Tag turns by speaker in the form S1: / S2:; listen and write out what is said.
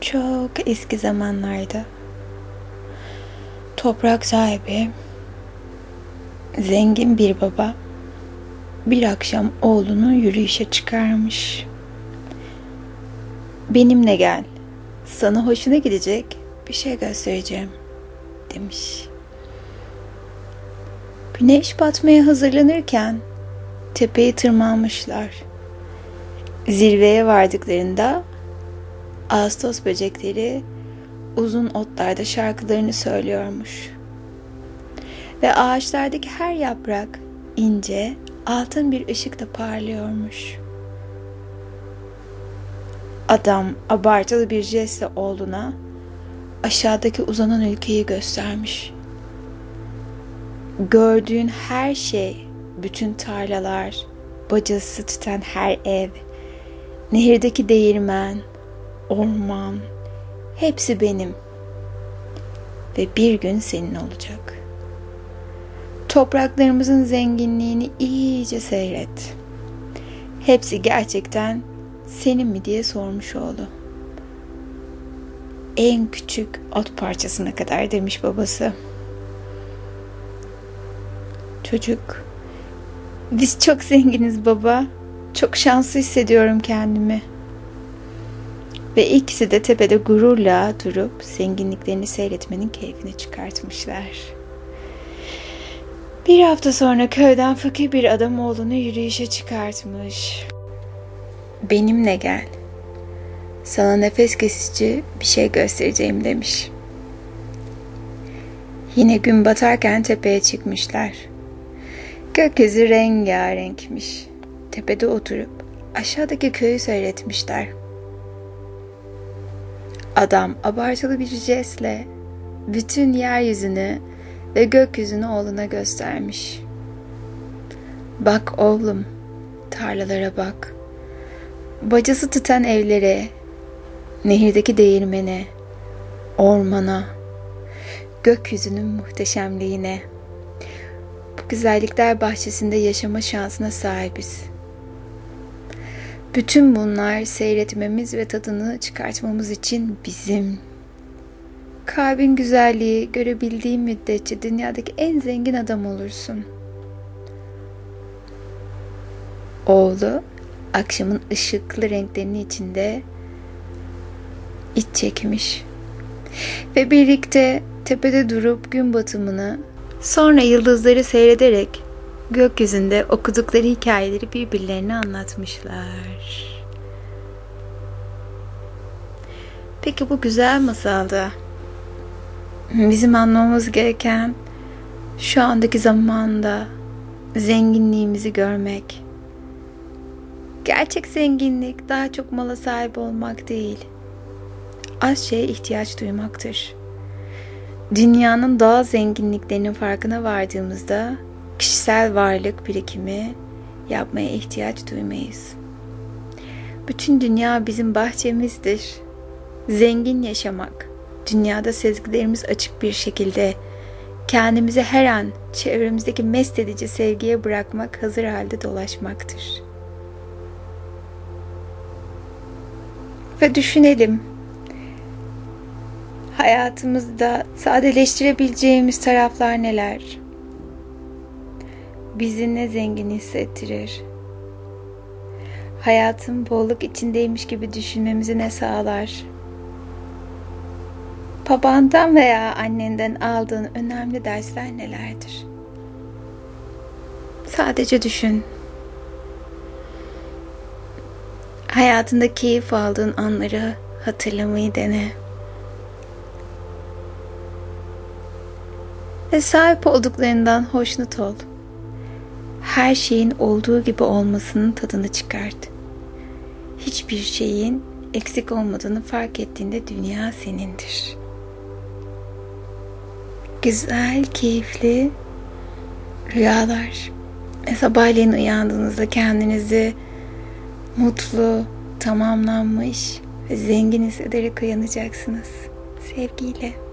S1: çok eski zamanlarda toprak sahibi zengin bir baba bir akşam oğlunu yürüyüşe çıkarmış. Benimle gel. Sana hoşuna gidecek bir şey göstereceğim demiş. Güneş batmaya hazırlanırken tepeye tırmanmışlar. Zirveye vardıklarında Ağustos böcekleri uzun otlarda şarkılarını söylüyormuş. Ve ağaçlardaki her yaprak ince, altın bir ışıkla parlıyormuş. Adam abartılı bir jestle oğluna aşağıdaki uzanan ülkeyi göstermiş. Gördüğün her şey, bütün tarlalar, bacası tutan her ev, nehirdeki değirmen, orman, hepsi benim. Ve bir gün senin olacak. Topraklarımızın zenginliğini iyice seyret. Hepsi gerçekten senin mi diye sormuş oğlu. En küçük ot parçasına kadar demiş babası. Çocuk, biz çok zenginiz baba. Çok şanslı hissediyorum kendimi. Ve ikisi de tepede gururla durup zenginliklerini seyretmenin keyfini çıkartmışlar. Bir hafta sonra köyden fakir bir adam oğlunu yürüyüşe çıkartmış. Benimle gel. Sana nefes kesici bir şey göstereceğim demiş. Yine gün batarken tepeye çıkmışlar. Gökyüzü rengarenkmiş. Tepede oturup aşağıdaki köyü seyretmişler. Adam abartılı bir jestle bütün yeryüzünü ve gökyüzünü oğluna göstermiş. Bak oğlum, tarlalara bak. Bacası tutan evlere, nehirdeki değirmene, ormana, gökyüzünün muhteşemliğine. Bu güzellikler bahçesinde yaşama şansına sahibiz. Bütün bunlar seyretmemiz ve tadını çıkartmamız için bizim. Kalbin güzelliği görebildiğin müddetçe dünyadaki en zengin adam olursun. Oğlu akşamın ışıklı renklerinin içinde iç çekmiş. Ve birlikte tepede durup gün batımını sonra yıldızları seyrederek gökyüzünde okudukları hikayeleri birbirlerine anlatmışlar. Peki bu güzel masalda bizim anlamamız gereken şu andaki zamanda zenginliğimizi görmek. Gerçek zenginlik daha çok mala sahip olmak değil. Az şeye ihtiyaç duymaktır. Dünyanın doğal zenginliklerinin farkına vardığımızda kişisel varlık birikimi yapmaya ihtiyaç duymayız. Bütün dünya bizim bahçemizdir. Zengin yaşamak, dünyada sezgilerimiz açık bir şekilde kendimizi her an çevremizdeki mest edici sevgiye bırakmak hazır halde dolaşmaktır. Ve düşünelim. Hayatımızda sadeleştirebileceğimiz taraflar neler? Bizi ne zengin hissettirir? Hayatın bolluk içindeymiş gibi düşünmemizi ne sağlar? Babandan veya annenden aldığın önemli dersler nelerdir? Sadece düşün. Hayatında keyif aldığın anları hatırlamayı dene. Ve sahip olduklarından hoşnut ol her şeyin olduğu gibi olmasının tadını çıkart. Hiçbir şeyin eksik olmadığını fark ettiğinde dünya senindir. Güzel, keyifli rüyalar. Ve sabahleyin uyandığınızda kendinizi mutlu, tamamlanmış ve zengin hissederek uyanacaksınız. Sevgiyle.